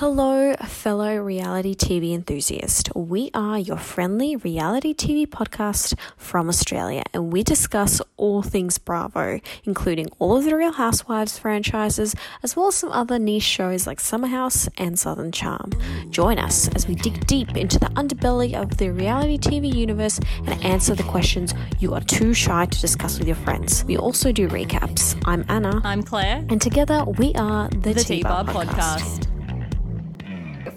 Hello, fellow reality TV enthusiast. We are your friendly reality TV podcast from Australia, and we discuss all things Bravo, including all of the Real Housewives franchises, as well as some other niche shows like Summer House and Southern Charm. Join us as we dig deep into the underbelly of the reality TV universe and answer the questions you are too shy to discuss with your friends. We also do recaps. I'm Anna, I'm Claire. and together we are the, the T T-Bar Bar podcast.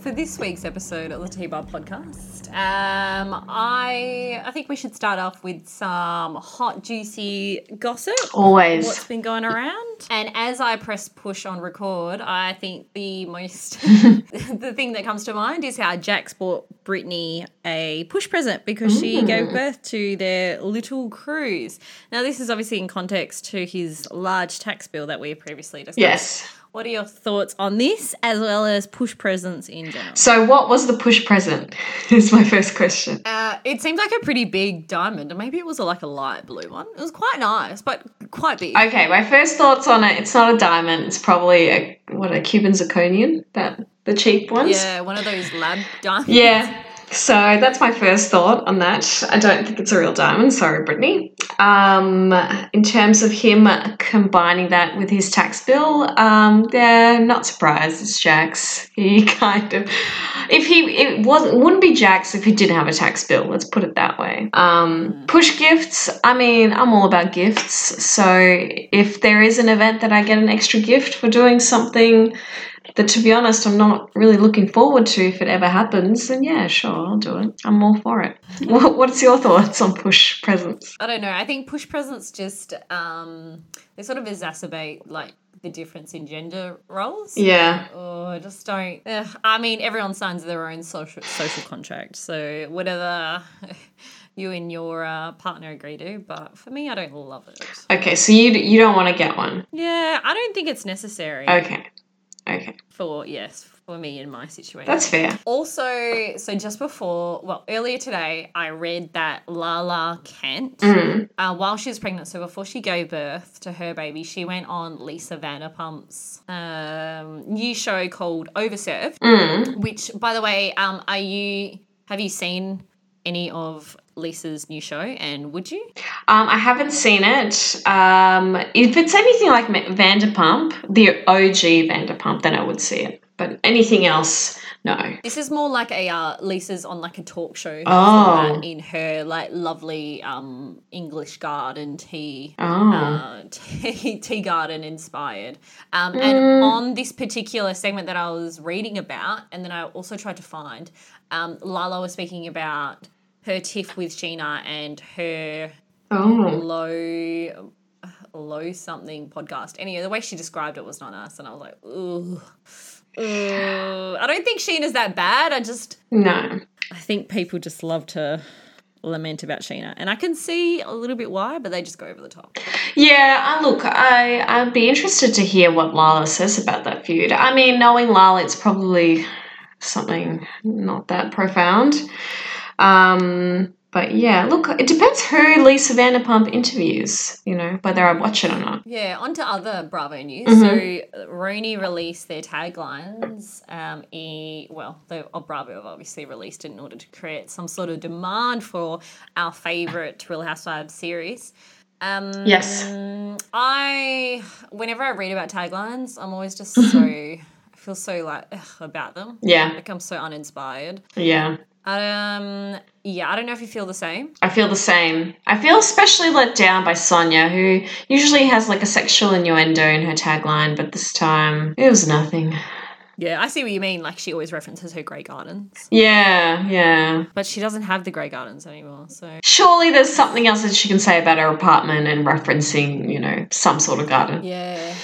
For this week's episode of the T-Bar podcast, um, I I think we should start off with some hot, juicy gossip. Always. What's been going around? And as I press push on record, I think the most the thing that comes to mind is how Jax bought Brittany a push present because she gave birth to their little Cruz. Now, this is obviously in context to his large tax bill that we previously discussed. Yes. What are your thoughts on this, as well as push presents in general? So, what was the push present? Is my first question. Uh, it seemed like a pretty big diamond, and maybe it was a, like a light blue one. It was quite nice, but quite big. Okay, my first thoughts on it. It's not a diamond. It's probably a what a Cuban zirconian. That the cheap ones. yeah, one of those lab diamonds. Yeah. So that's my first thought on that. I don't think it's a real diamond. Sorry, Brittany. Um, in terms of him combining that with his tax bill, um, yeah, not surprised. It's Jax. He kind of, if he, it wasn't, wouldn't be Jax if he didn't have a tax bill. Let's put it that way. Um, push gifts. I mean, I'm all about gifts. So if there is an event that I get an extra gift for doing something that to be honest I'm not really looking forward to if it ever happens, then yeah, sure, I'll do it. I'm all for it. What's your thoughts on push presents? I don't know. I think push presents just um, they sort of exacerbate like the difference in gender roles. Yeah. Oh, I just don't. Ugh. I mean, everyone signs their own social social contract, so whatever you and your uh, partner agree to. But for me, I don't love it. Okay, so you you don't want to get one. Yeah, I don't think it's necessary Okay. Okay. for yes for me in my situation. That's fair. Also, so just before, well, earlier today, I read that Lala Kent, Mm. uh, while she was pregnant, so before she gave birth to her baby, she went on Lisa Vanderpump's um, new show called Overserved, Mm. which, by the way, um, are you have you seen any of Lisa's new show? And would you? Um, I haven't seen it. Um, if it's anything like Vanderpump, the OG Vanderpump, then I would see it. But anything else, no. This is more like a uh, Lisa's on like a talk show Oh. in her like lovely um English garden tea Oh. uh, tea, tea garden inspired. Um, and on this particular segment that I was reading about, and then I also tried to find, um, Lala was speaking about her tiff with Scheana and her Oh. low low something podcast. Anyway, the way she described it was not us, and I was like, ooh. Ooh. I don't think Scheana's that bad. I just No. I think people just love to lament about Scheana, and I can see a little bit why, but they just go over the top. Yeah, uh, look, I I'd be interested to hear what Lala says about that feud. I mean, knowing Lala, it's probably something not that profound. Um, but yeah, look, it depends who Lisa Vanderpump interviews. You know, whether I watch it or not. Yeah, on to other Bravo news. Mm-hmm. So, RHONY released their taglines. Um, e, well, the oh, Bravo have obviously released it in order to create some sort of demand for our favourite Real Housewives series. Um, Yes. I, whenever I read about taglines, I'm always just so, I feel so like ugh, about them. Yeah, Like I'm so uninspired. yeah. Um, yeah, I don't know if you feel the same. I feel the same. I feel especially let down by Sonja, who usually has like a sexual innuendo in her tagline, but this time it was nothing. Yeah, I see what you mean. Like she always references her Grey Gardens, Yeah, yeah. but she doesn't have the Grey Gardens anymore. So Surely there's something else that she can say about her apartment and referencing, you know, some sort of garden. yeah.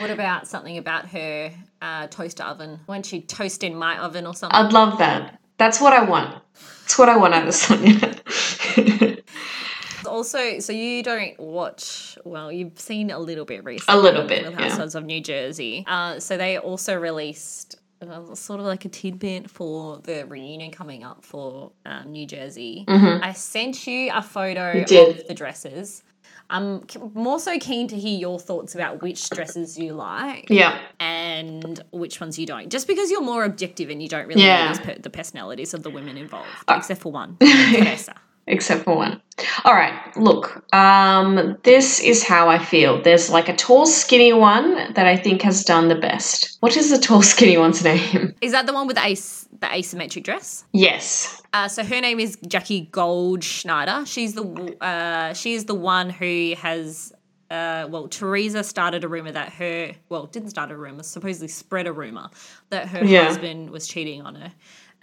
What about something about her uh, toaster oven when she toast in my oven or something? I'd love that. That's what I want. That's what I want out of Sonja. also, so you don't watch. Well, you've seen a little bit recently. A little bit, Real yeah. Housewives of New Jersey. Uh, so they also released. Uh, sort of like a tidbit for the reunion coming up for um, New Jersey. I sent you a photo did. of the dresses. I'm more so keen to hear your thoughts about which dresses you like Yeah. and which ones you don't. Just because you're more objective and you don't really Yeah. know these per- the personalities of the women involved, Uh, except for one, Vanessa. Except for one. All right, look, um, this is how I feel. There's like a tall, skinny one that I think has done the best. What is the tall, skinny one's name? Is that the one with the, as- the asymmetric dress? Yes. Uh, so her name is Jackie Goldschneider. She's the uh, she is the one who has uh, well, Teresa started a rumor that her well didn't start a rumor, supposedly spread a rumor that her Yeah. husband was cheating on her.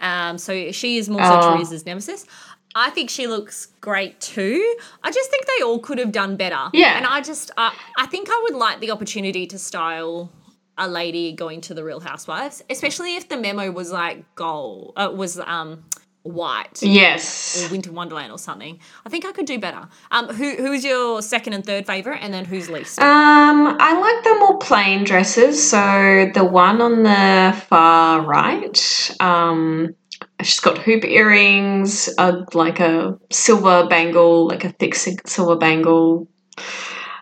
Um, so she is more so Oh. Teresa's nemesis. I think she looks great too. I just think they all could have done better. Yeah. and I just uh, I think I would like the opportunity to style a lady going to the Real Housewives, especially if the memo was like gold, uh, was um white Yes. or Winter Wonderland or something. I think I could do better. Um, who who's your second and third favorite, and then who's least? Um, I like the more plain dresses. So the one on the far right, um, she's got hoop earrings, a, like a silver bangle, like a thick silver bangle.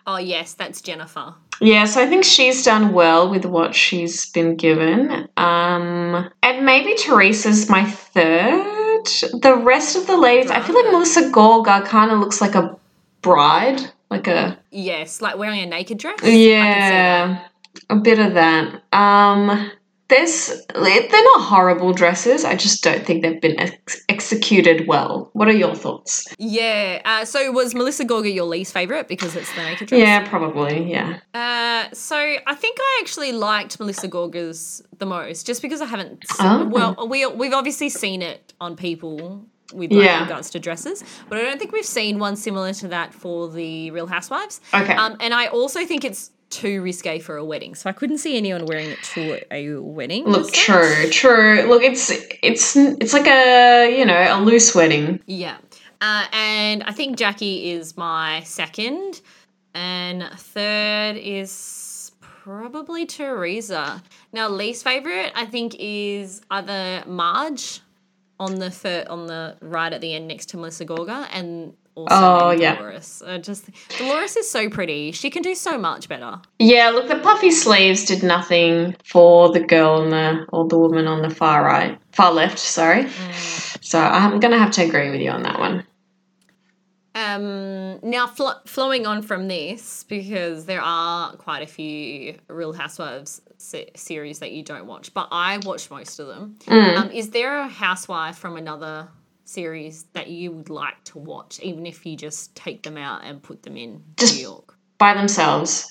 oh yes, that's Jennifer. Yeah, so I think she's done well with what she's been given. Um, and maybe Teresa's my third. The rest of the ladies, I feel like Melissa Gorga kind of looks like a bride, like a Yes, like wearing a naked dress. I can see that. yeah, a bit of that. Um, there's they're not horrible dresses. I just don't think they've been ex- executed well. What are your thoughts? Yeah. Uh, so was Melissa Gorga your least favorite because it's the naked dress? Yeah, probably. Yeah. Uh, so I think I actually liked Melissa Gorga's the most, just because I haven't. s- Oh. Well, we we've obviously seen it on people with like, Yeah. regards to dresses, but I don't think we've seen one similar to that for the Real Housewives. Okay. Um, and I also think it's too risque for a wedding, so I couldn't see anyone wearing it to a wedding. Look, true, true. Look, it's it's it's like a you know a loose wedding. Yeah. Uh, and I think Jackie is my second. And third is probably Teresa. Now, least favorite, I think, is either Marge on the third, on the right at the end next to Melissa Gorga and also Oh, yeah. Dolores. I just Dolores is so pretty. She can do so much better. Yeah, look, the puffy sleeves did nothing for the girl on the or the woman on the far right, far left. Sorry. So I'm gonna have to agree with you on that one. Um, now, fl- flowing on from this, because there are quite a few Real Housewives se- series that you don't watch, but I watch most of them. Mm. Um, is there a housewife from another series that you would like to watch, even if you just take them out and put them in Just- New York? By themselves.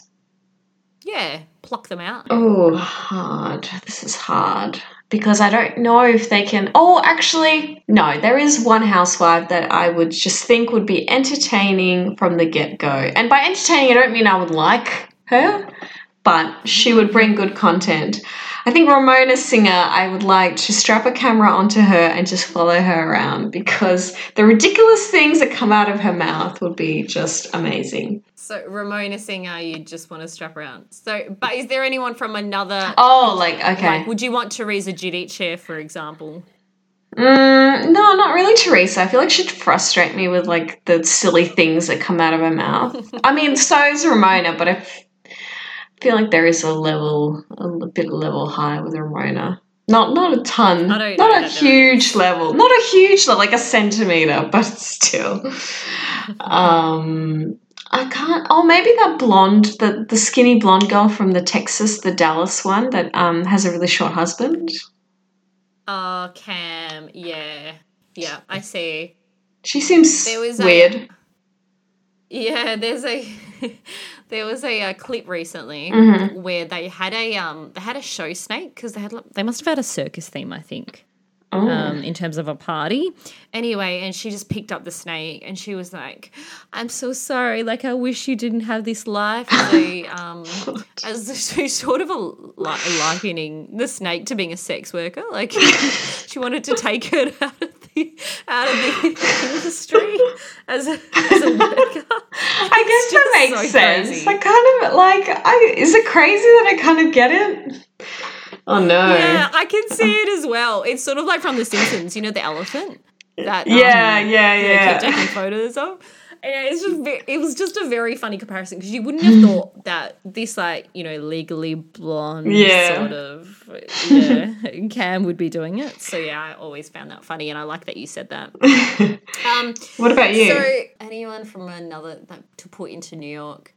Yeah, pluck them out. Oh, hard. This is hard because I don't know if they can. Oh, actually, no. There is one housewife that I would just think would be entertaining from the get go. And by entertaining, I don't mean I would like her, but she would bring good content. I think Ramona Singer, I would like to strap a camera onto her and just follow her around because the ridiculous things that come out of her mouth would be just amazing. So Ramona Singer, you just want to strap around. So, but is there anyone from another? Oh, like, okay. Like, would you want Teresa Giudice, here, for example? Mm, no, not really Teresa. I feel like she'd frustrate me with like the silly things that come out of her mouth. I mean, so is Ramona, but I feel like there is a level, a bit level high with Ramona. Not not a ton, not a huge level, not a huge level, like a centimeter, but still. um, I can't. Oh, maybe that blonde, the the skinny blonde girl from the Texas, the Dallas one that um has a really short husband. Oh, Cam, yeah, yeah, I see. She seems There was a- weird. Yeah, there's a there was a, uh clip recently Mhm. where they had a um they had a show snake because they had they must have had a circus theme I think Oh. um in terms of a party anyway and she just picked up the snake and she was like I'm so sorry like I wish you didn't have this life um as she's sort of a li- likening the snake to being a sex worker like she wanted to take it out of out of the industry as a, as a worker I guess that makes so sense. crazy. I kind of like. I is it crazy that I kind of get it? Oh no. Yeah, I can see it as well. It's sort of like from The Simpsons, you know, the elephant that um, Yeah, yeah, they yeah. keep taking photos of. And it's just ve- it was just a very funny comparison because you wouldn't have thought that this like you know legally blonde Yeah. sort of yeah Cam would be doing it. So yeah, I always found that funny, and I like that you said that. Um, What about you? so anyone from another like, to put into New York,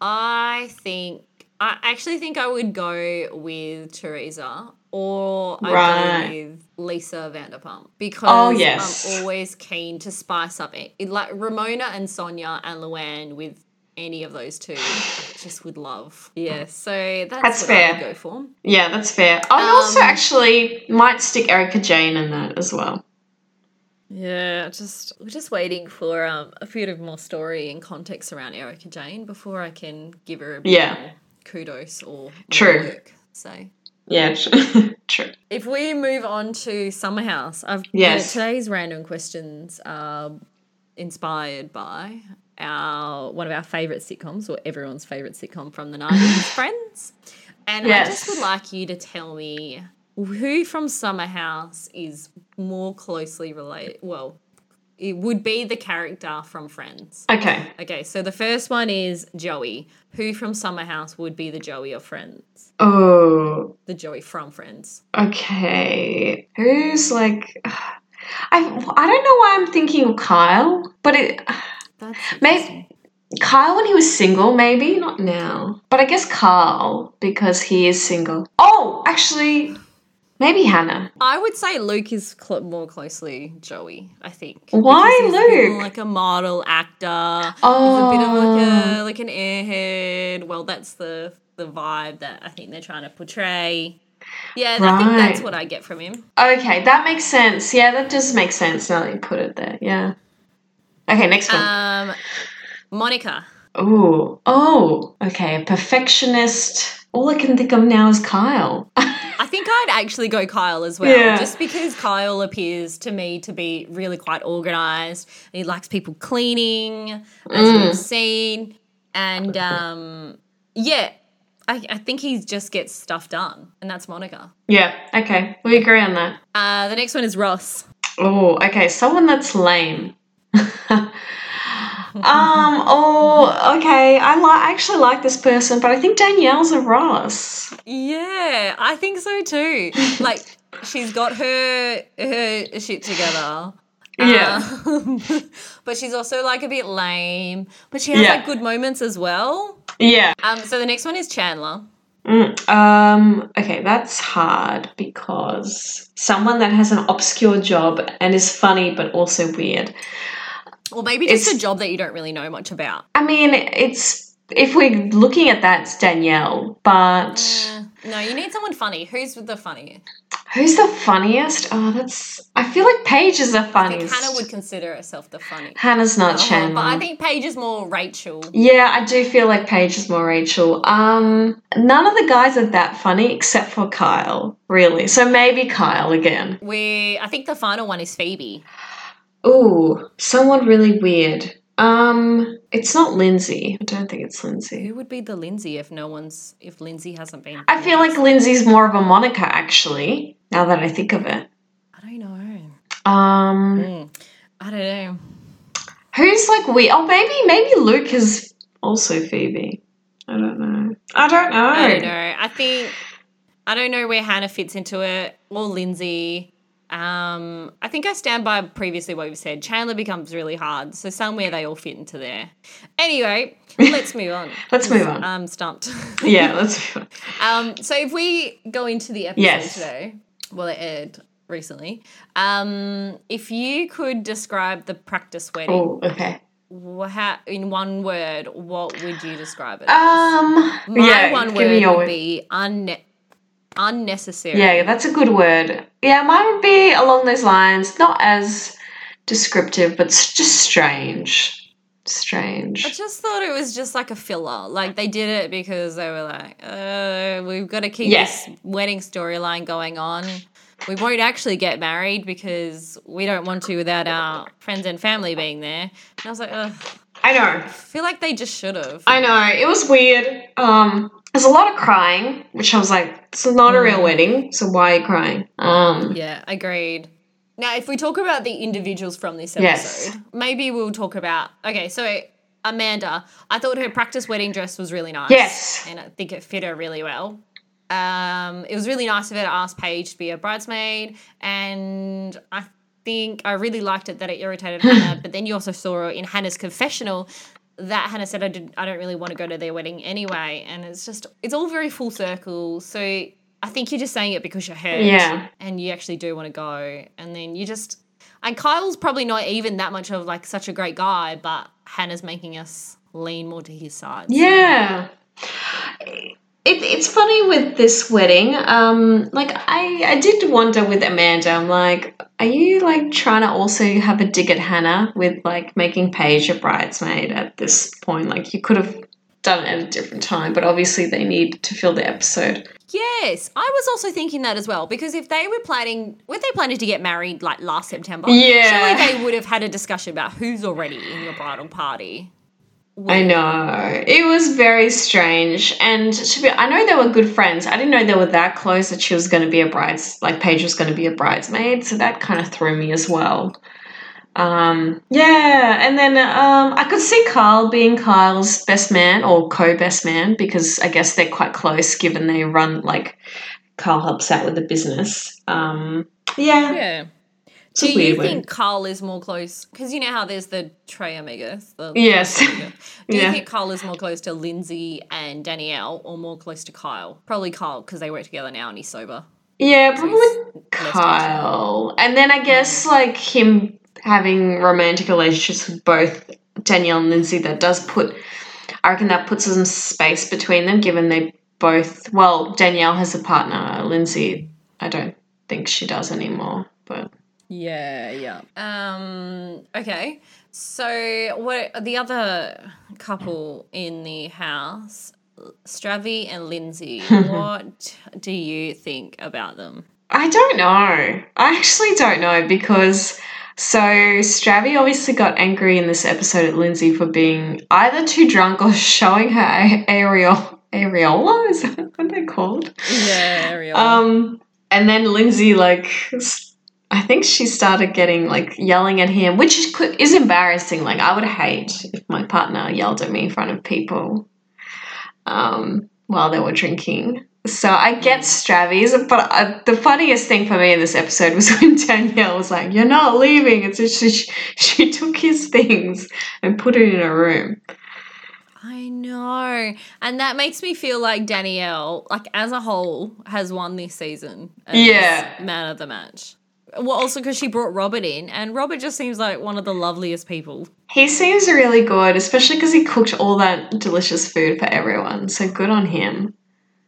I think I actually think I would go with Teresa or I'd Right. go with Lisa Vanderpump because Oh, yes. I'm always keen to spice up it. it. Like Ramona and Sonja and Luann with any of those two, I just would love. Yeah, so that's, That's I fair. go for. yeah, that's fair. I also Um, actually might stick Erika Jayne in that as well. Yeah, just we're just waiting for um, a bit of more story and context around Erika Jayne before I can give her a bit Yeah. kudos or True. work. So Yeah, true. true. if we move on to Summer House, I've Yes. today's random questions are inspired by our one of our favorite sitcoms or everyone's favorite sitcom from the 90s, Friends. And I just would like you to tell me who from Summer House is more closely related. Well, it would be the character from Friends. Okay. Okay, so the first one is Joey. Who from Summer House would be the Joey of Friends? Oh, The Joey from Friends. okay. Who's like. I, I don't know why I'm thinking of Kyle, but it. That's Maybe Kyle when he was single, maybe not now. But I guess Carl because he is single. Oh, actually, maybe Hannah. I would say Luke is cl- more closely Joey. I think. Why Luke? like a model actor. Oh, He's a bit of like a like an airhead. Well, that's the the vibe that I think they're trying to portray. Yeah, I think that's what I get from him. okay, that makes sense. Yeah, that does make sense now that you put it there. Yeah. Okay, next one. Um, Monica. oh, oh, okay, a perfectionist. All I can think of now is Kyle. I think I'd actually go Kyle as well, Yeah. just because Kyle appears to me to be really quite organized. He likes people cleaning, as Mm. we've seen, and um, yeah, I, I think he just gets stuff done, and that's Monica. yeah, okay, we agree on that. Uh, the next one is Ross. Oh, okay, someone that's lame. um. Oh, okay. I like. I actually like this person, but I think Danielle's a Ross. Yeah, I think so too. like she's got her her shit together. Yeah. Um, but she's also like a bit lame. But she has Yeah. like good moments as well. Yeah. Um, so the next one is Chandler. Mm, um. Okay, that's hard because someone that has an obscure job and is funny but also weird. Or maybe just It's- a job that you don't really know much about. I mean, it's if we're looking at that, it's Danielle. But Uh, no, you need someone funny. Who's the funniest? who's the funniest? Oh, that's. I feel like Paige is the I think funniest. Hannah would consider herself the funny. Hannah's not Uh, Chandler. but I think Paige is more Rachel. Yeah, I do feel like Paige is more Rachel. Um, none of the guys are that funny except for Kyle, really. So maybe Kyle again. We, I think the final one is Phoebe. Ooh, someone really weird. Um, it's not Lindsay. I don't think it's Lindsay. Who would be the Lindsay if no one's if Lindsay hasn't been? I feel like Lindsay's more of a Monica, actually. Now that I think of it. I don't know. Um, Mm, I don't know. who's like we? Oh, maybe maybe Luke is also Phoebe. I don't know. I don't know. I don't know. I think I don't know where Hannah fits into it or Lindsay. Um, I think I stand by previously what we've said. Chandler becomes really hard, so somewhere they all fit into there. Anyway, let's move on. Let's move on. I'm stumped. Yeah, let's. um, so if we go into the episode Yes. today, well, it aired recently. Um, if you could describe the practice wedding, Oh, okay. how, in one word, what would you describe it? as? Um, My yeah, one word would word. be unne- unnecessary. Yeah, that's a good word. Yeah, mine would be along those lines, not as descriptive, but just strange. Strange. I just thought it was just like a filler. Like they did it because they were like, uh, we've got to keep Yeah. this wedding storyline going on. We won't actually get married because we don't want to without our friends and family being there. And I was like, Ugh. I know. I feel like they just should have. I know. It was weird. Um, there's a lot of crying, which I was like, it's not a real Mm. wedding, so why are you crying? Um, Yeah, agreed. Now, if we talk about the individuals from this episode, Yes. maybe we'll talk about. Okay, so Amanda, I thought her practice wedding dress was really nice. Yes. And I think it fit her really well. Um, it was really nice of her to ask Paige to be a bridesmaid, and I think I really liked it that it irritated Hannah. But then you also saw in Hannah's confessional that Hannah said, "I did, I don't really want to go to their wedding anyway," and it's just it's all very full circle. So I think you're just saying it because you're hurt, Yeah. and you actually do want to go, and then you just and Kyle's probably not even that much of like such a great guy, but Hannah's making us lean more to his side. Yeah. It, it's funny with this wedding. Um, like I, I did wonder with Amanda. I'm like, are you like trying to also have a dig at Hannah with like making Paige a bridesmaid at this point? Like you could have done it at a different time, but obviously they need to fill the episode. Yes, I was also thinking that as well because if they were planning, were they planning to get married like last September? Yeah. surely they would have had a discussion about who's already in your bridal party. I know. It was very strange. And to be I know they were good friends. I didn't know they were that close that she was gonna be a brides like Paige was gonna be a bridesmaid, so that kind of threw me as well. Um yeah, and then um I could see Kyle being Kyle's best man or co-best man because I guess they're quite close given they run like Carl helps out with the business. Um yeah. Yeah. It's Do you one. think Carl is more close? Because you know how there's the Trey Omegas. The Yes. Do you think Carl is more close to Lindsay and Danielle, or more close to Kyle? Probably Kyle because they work together now and he's sober. Yeah, probably he's Kyle. And then I guess like him having romantic relationships with both Danielle and Lindsay, that does put, I reckon that puts some space between them, given they both, well, Danielle has a partner, Lindsay, I don't think she does anymore, but. Yeah, yeah. Um. Okay. So, what the other couple in the house, Stravy and Lindsay? what do you think about them? I don't know. I actually don't know because so Stravy obviously got angry in this episode at Lindsay for being either too drunk or showing her a- areola. Areola is that what they're called? Yeah, Ariel. Um, and then Lindsay like. I think she started getting like yelling at him, which is, is embarrassing. Like I would hate if my partner yelled at me in front of people um, while they were drinking. So I get Stravy's, but uh, the funniest thing for me in this episode was when Danielle was like, "You're not leaving." It's just she, she took his things and put it in a room. I know, and that makes me feel like Danielle, like as a whole, has won this season. as Yeah. man of the match. Well, also because she brought Robert in, and Robert just seems like one of the loveliest people. He seems really good, especially because he cooked all that delicious food for everyone. So good on him.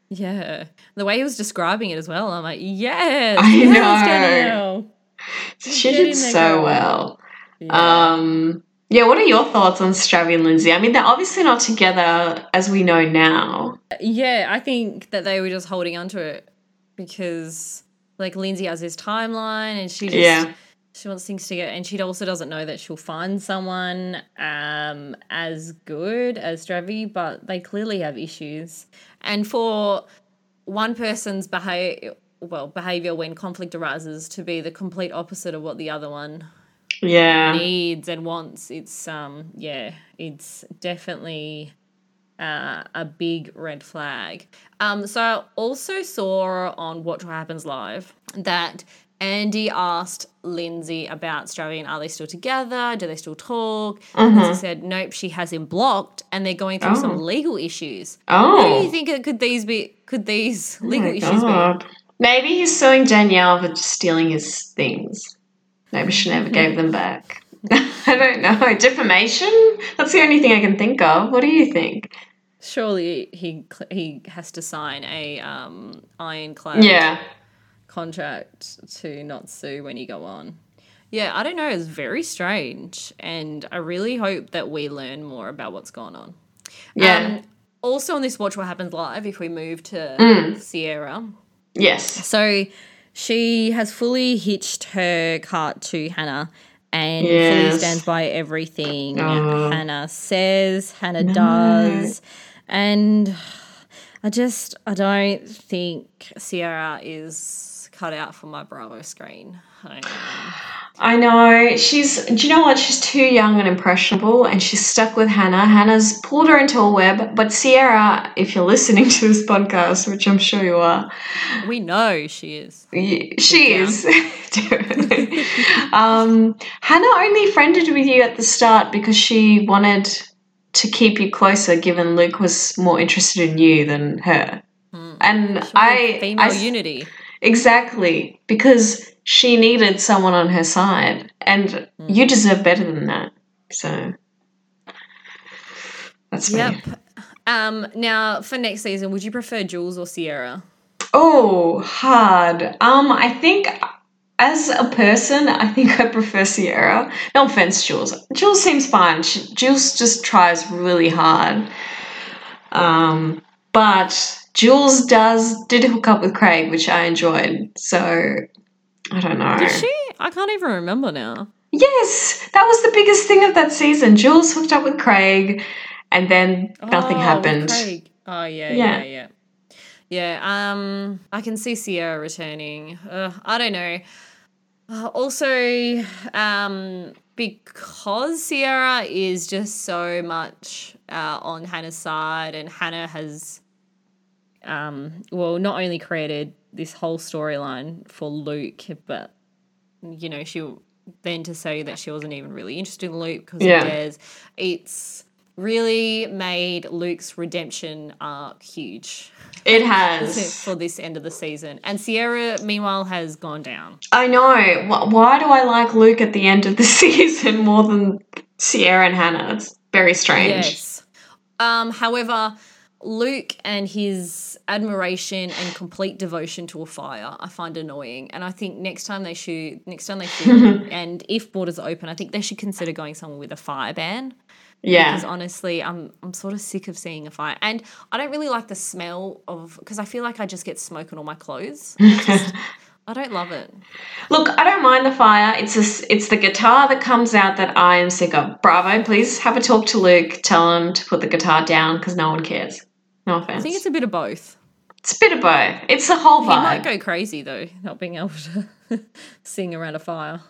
Yeah, the way he was describing it as well, I'm like, yes, I yes, know. She did so girl. well. Yeah. Um, yeah, what are your thoughts on Stravy and Lindsay? I mean, they're obviously not together as we know now. Yeah, I think that they were just holding on to it because like Lindsay has this timeline and she just Yeah. she wants things to get and she also doesn't know that she'll find someone um as good as Stravy, but they clearly have issues. And for one person's behavior well, behavior when conflict arises to be the complete opposite of what the other one Yeah. needs and wants it's um yeah it's definitely uh, a big red flag um so i also saw on watch what happens live that andy asked lindsay about Stravian. are they still together do they still talk and lindsay said nope she has him blocked and they're going through some Oh. legal issues what do you Oh, think it could these be could these Oh legal my issues be Maybe he's suing Danielle for stealing his things. Maybe she never gave them back. I don't know. Defamation? That's the only thing I can think of. What do you think? Surely he he has to sign a um ironclad Yeah. contract to not sue when you go on. Yeah, I don't know. It's very strange. And I really hope that we learn more about what's going on. Yeah. Um, also, on this Watch What Happens Live, if we move to Mm. Sierra. yes. So she has fully hitched her cart to Hannah and fully stands by everything Oh. Hannah says, Hannah does. And I just, I don't think Sierra is cut out for my Bravo screen. I, I know. She's, do you know what? She's too young and impressionable, and she's stuck with Hannah. Hannah's pulled her into a web, but Sierra, if you're listening to this podcast, which I'm sure you are, we know she is. y- she is. um, Hannah only friended with you at the start because she wanted to keep you closer, given Luke was more interested in you than her. And She I, female I unity. Exactly, because she needed someone on her side, and you deserve better than that. So that's me. Yep. Um, now for next season, would you prefer Jules or Sierra? Oh, hard. Um, I think as a person, I think I prefer Sierra. No offense, Jules. Jules seems fine. She, Jules just tries really hard. Um, but Jules does did hook up with Craig, which I enjoyed. So I don't know. Did she? I can't even remember now. Yes, that was the biggest thing of that season. Jules hooked up with Craig, and then nothing Oh, happened. Craig. Oh yeah, Yeah. yeah, yeah. Yeah, um, I can see Sierra returning. Uh, I don't know. Uh, also, um, because Sierra is just so much uh, on Hannah's side, and Hannah has, um, well, not only created this whole storyline for Luke, but you know, she then to say that she wasn't even really interested in Luke because Yeah. Des, it's really made Luke's redemption arc huge It has. for this end of the season. And Sierra, meanwhile, has gone down. I know. Why do I like Luke at the end of the season more than Sierra and Hannah? It's very strange. Yes. Um, however, Luke and his admiration and complete devotion to a fire, I find annoying. And I think next time they shoot, next time they shoot, and if borders are open, I think they should consider going somewhere with a fire ban. Yeah. Because honestly, I'm I'm sort of sick of seeing a fire, and I don't really like the smell of because I feel like I just get smoke on all my clothes. I just- I don't love it. Look, I don't mind the fire. It's a it's the guitar that comes out that I am sick of. Bravo, please have a talk to Luke. Tell him to put the guitar down because no one cares. No offense. I think it's a bit of both. It's a bit of both. It's the whole vibe. He might go crazy though, not being able to sing around a fire.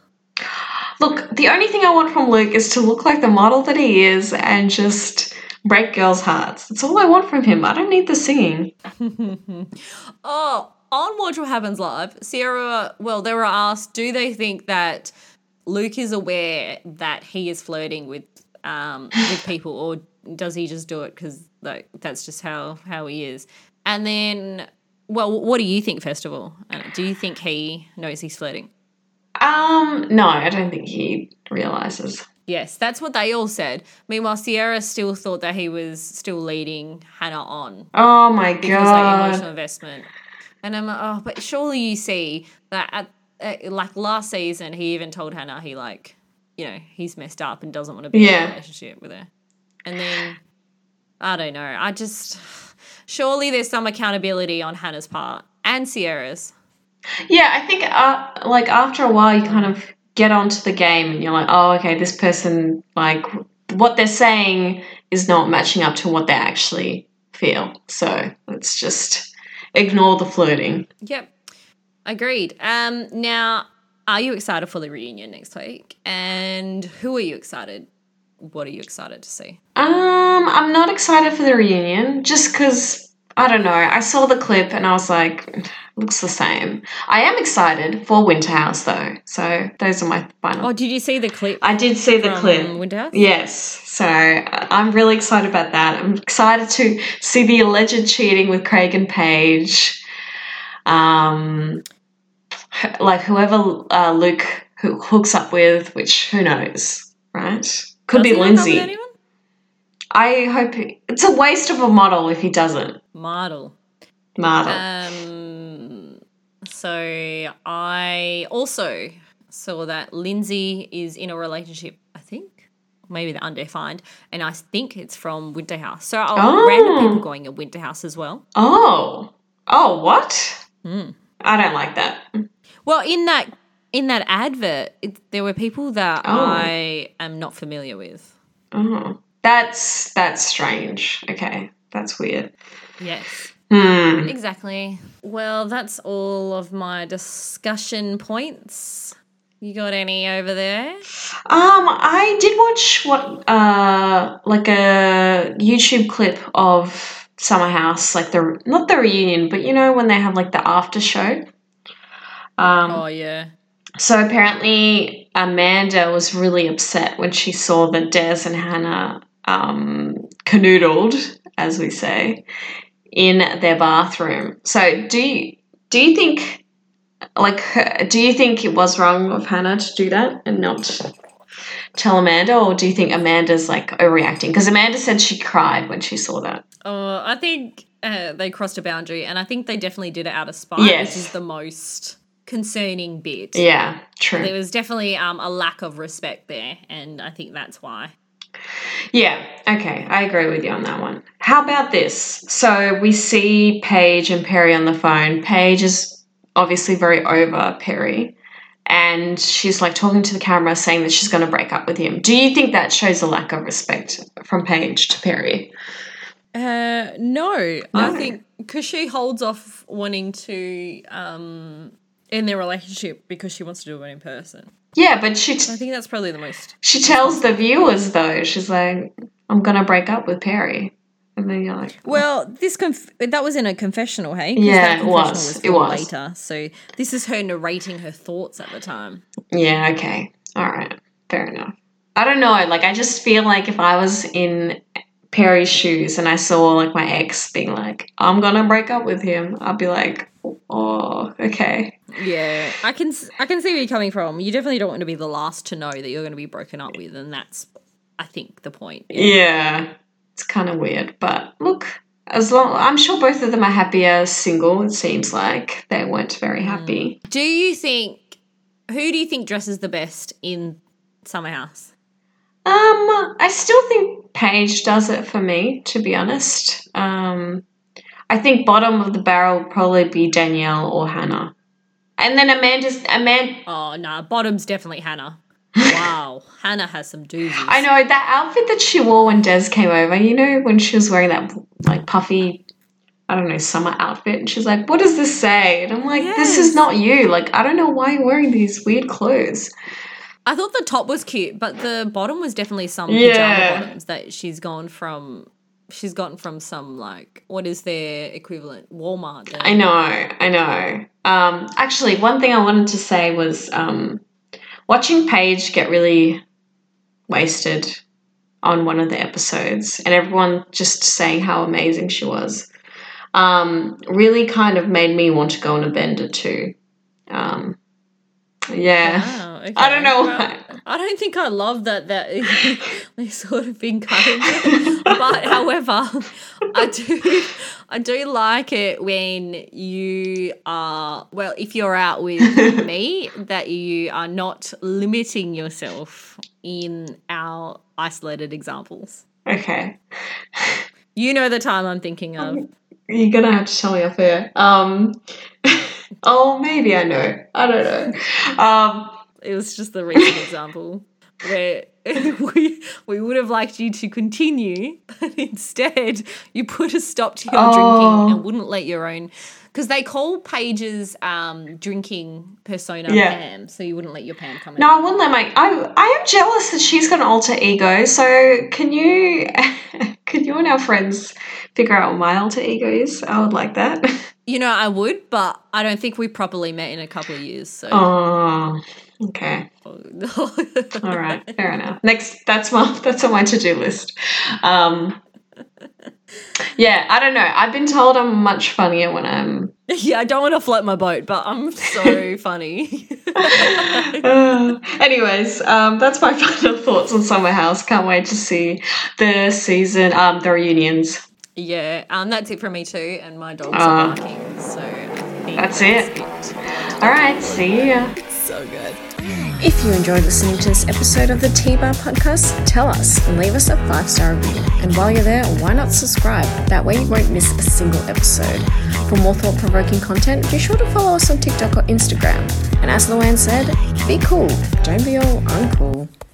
Look, the only thing I want from Luke is to look like the model that he is and just break girls' hearts. That's all I want from him. I don't need the singing. Oh, on Watch What Happens Live, Sierra, well, they were asked, do they think that Luke is aware that he is flirting with um, with people, or does he just do it because like, that's just how how he is? And then, well, what do you think, Festival? Uh, Do you think he knows he's flirting? Um, no, I don't think he realizes. Yes, that's what they all said. Meanwhile, Sierra still thought that he was still leading Hannah on Oh my like god. emotional investment. And I'm like, oh, but surely you see that at uh, like last season, he even told Hannah he like, you know, he's messed up and doesn't want to be in a relationship with her. And then I don't know. I just surely there's some accountability on Hannah's part and Sierra's. Yeah, I think uh, like after a while you kind of get onto the game and you're like, oh, okay, this person like what they're saying is not matching up to what they actually feel. So let's just ignore the flirting. Yep, agreed. Um, now, are you excited for the reunion next week? And who are you excited? What are you excited to see? Um, I'm not excited for the reunion just because I don't know. I saw the clip and I was like, looks the same. I am excited for Winterhouse though. So those are my final. Oh, did you see the clip? I did see the clip. Winterhouse? Yes, so I'm really excited about that. I'm excited to see the alleged cheating with Craig and Paige. Um, like whoever uh, Luke hooks up with, which who knows, right? Could Does be he hook up with Lindsay. I hope he, it's a waste of a model if he doesn't. Model. Model. Um, so I also saw that Lindsay is in a relationship, I think. Maybe they're undefined. And I think it's from Winterhouse. So oh, Oh. random people going at Winterhouse as well. oh, oh, what? Hmm. I don't like that. Well, in that in that advert, it, there were people that Oh. I am not familiar with. Oh, that's that's strange. Okay, that's weird. Yes. Hmm. Exactly. Well, that's all of my discussion points. You got any over there? Um, I did watch what uh like a YouTube clip of Summer House, like the not the reunion, but you know when they have like the after show. Um, Oh yeah. so apparently Amanda was really upset when she saw that Des and Hannah um canoodled, as we say, in their bathroom. So do you do you think like do you think it was wrong of Hannah to do that and not tell Amanda, or do you think Amanda's like overreacting? Because Amanda said she cried when she saw that. Oh, I think uh, they crossed a boundary, and I think they definitely did it out of spite, Yes. which is the most concerning bit. Yeah, true. There was definitely um, a lack of respect there, and I think that's why. Yeah, okay, I agree with you on that one. How about this? So we see Paige and Perry on the phone. Paige is obviously very over Perry. And she's like talking to the camera saying that she's going to break up with him. Do you think that shows a lack of respect from Paige to Perry? Uh, no, I think because she holds off wanting to um end their relationship because she wants to do it in person. Yeah, but she I think that's probably the most. she tells the viewers though, she's like, "I'm gonna break up with Perry," and then you're like, oh. Well, this conf- that was in a confessional, hey? Yeah, that it confessional was. It was. later. So this is her narrating her thoughts at the time. "Yeah, okay, all right, fair enough." I don't know. Like, I just feel like if I was in Perry's shoes and I saw like my ex being like, "I'm gonna break up with him," I'd be like, "Oh, okay." Yeah, I can I can see where you're coming from. You definitely don't want to be the last to know that you're going to be broken up with, and that's I think the point. Yeah, it's kind of weird, but look. As long, I'm sure both of them are happier single. It seems like they weren't very happy. Do you think who do you think dresses the best in Summer House? Um, I still think Paige does it for me, to be honest. Um, I think bottom of the barrel would probably be Danielle or Hannah. And then Amanda's Amanda Oh no, bottom's definitely Hannah. Wow, Hannah has some doozies. I know that outfit that she wore when Des came over, you know, when she was wearing that like puffy I don't know, summer outfit, and she's like, What does this say? And I'm like, This is not you. Like, I don't know why you're wearing these weird clothes. I thought the top was cute, but the bottom was definitely some Yeah. pajama bottoms that she's gone from. She's gotten from some like what is their equivalent Walmart. there. I know, I know. Um, actually, one thing I wanted to say was um, watching Paige get really wasted on one of the episodes, and everyone just saying how amazing she was, um, really kind of made me want to go on a bender too. Um, yeah. Wow, okay. I don't know Well, why. I don't think I love that that they sort of encourage it. But however, I do I do like it when you are well, if you're out with me, that you are not limiting yourself in our isolated examples. Okay. You know the time I'm thinking of. You're gonna have to tell me off air. Um, oh, maybe I know. I don't know. Um, It was just the recent example where we we would have liked you to continue, but instead you put a stop to your Oh. drinking and wouldn't let your own because they call Paige's um, drinking persona Yeah. Pam, so you wouldn't let your Pam come in. No, I wouldn't let my. I I am jealous that she's got an alter ego. So can you, can you and our friends figure out what my alter ego is? I would like that. You know, I would, but I don't think we properly met in a couple of years. So, Oh, okay, all right, fair enough. Next, that's my that's on my to do list. Um, yeah, I don't know. I've been told I'm much funnier when I'm. yeah, I don't want to float my boat, but I'm so funny. Uh, anyways, um, that's my final thoughts on Summer House. Can't wait to see the season, um, the reunions. Yeah, um, that's it for me too, and my dogs Uh, are barking, so think that's it. All right, see ya. So good. If you enjoyed listening to this episode of the T Bar Podcast, tell us and leave us a five star review. And while you're there, why not subscribe? That way you won't miss a single episode. For more thought provoking content, be sure to follow us on TikTok or Instagram. And as Luann said, be cool, don't be all uncool.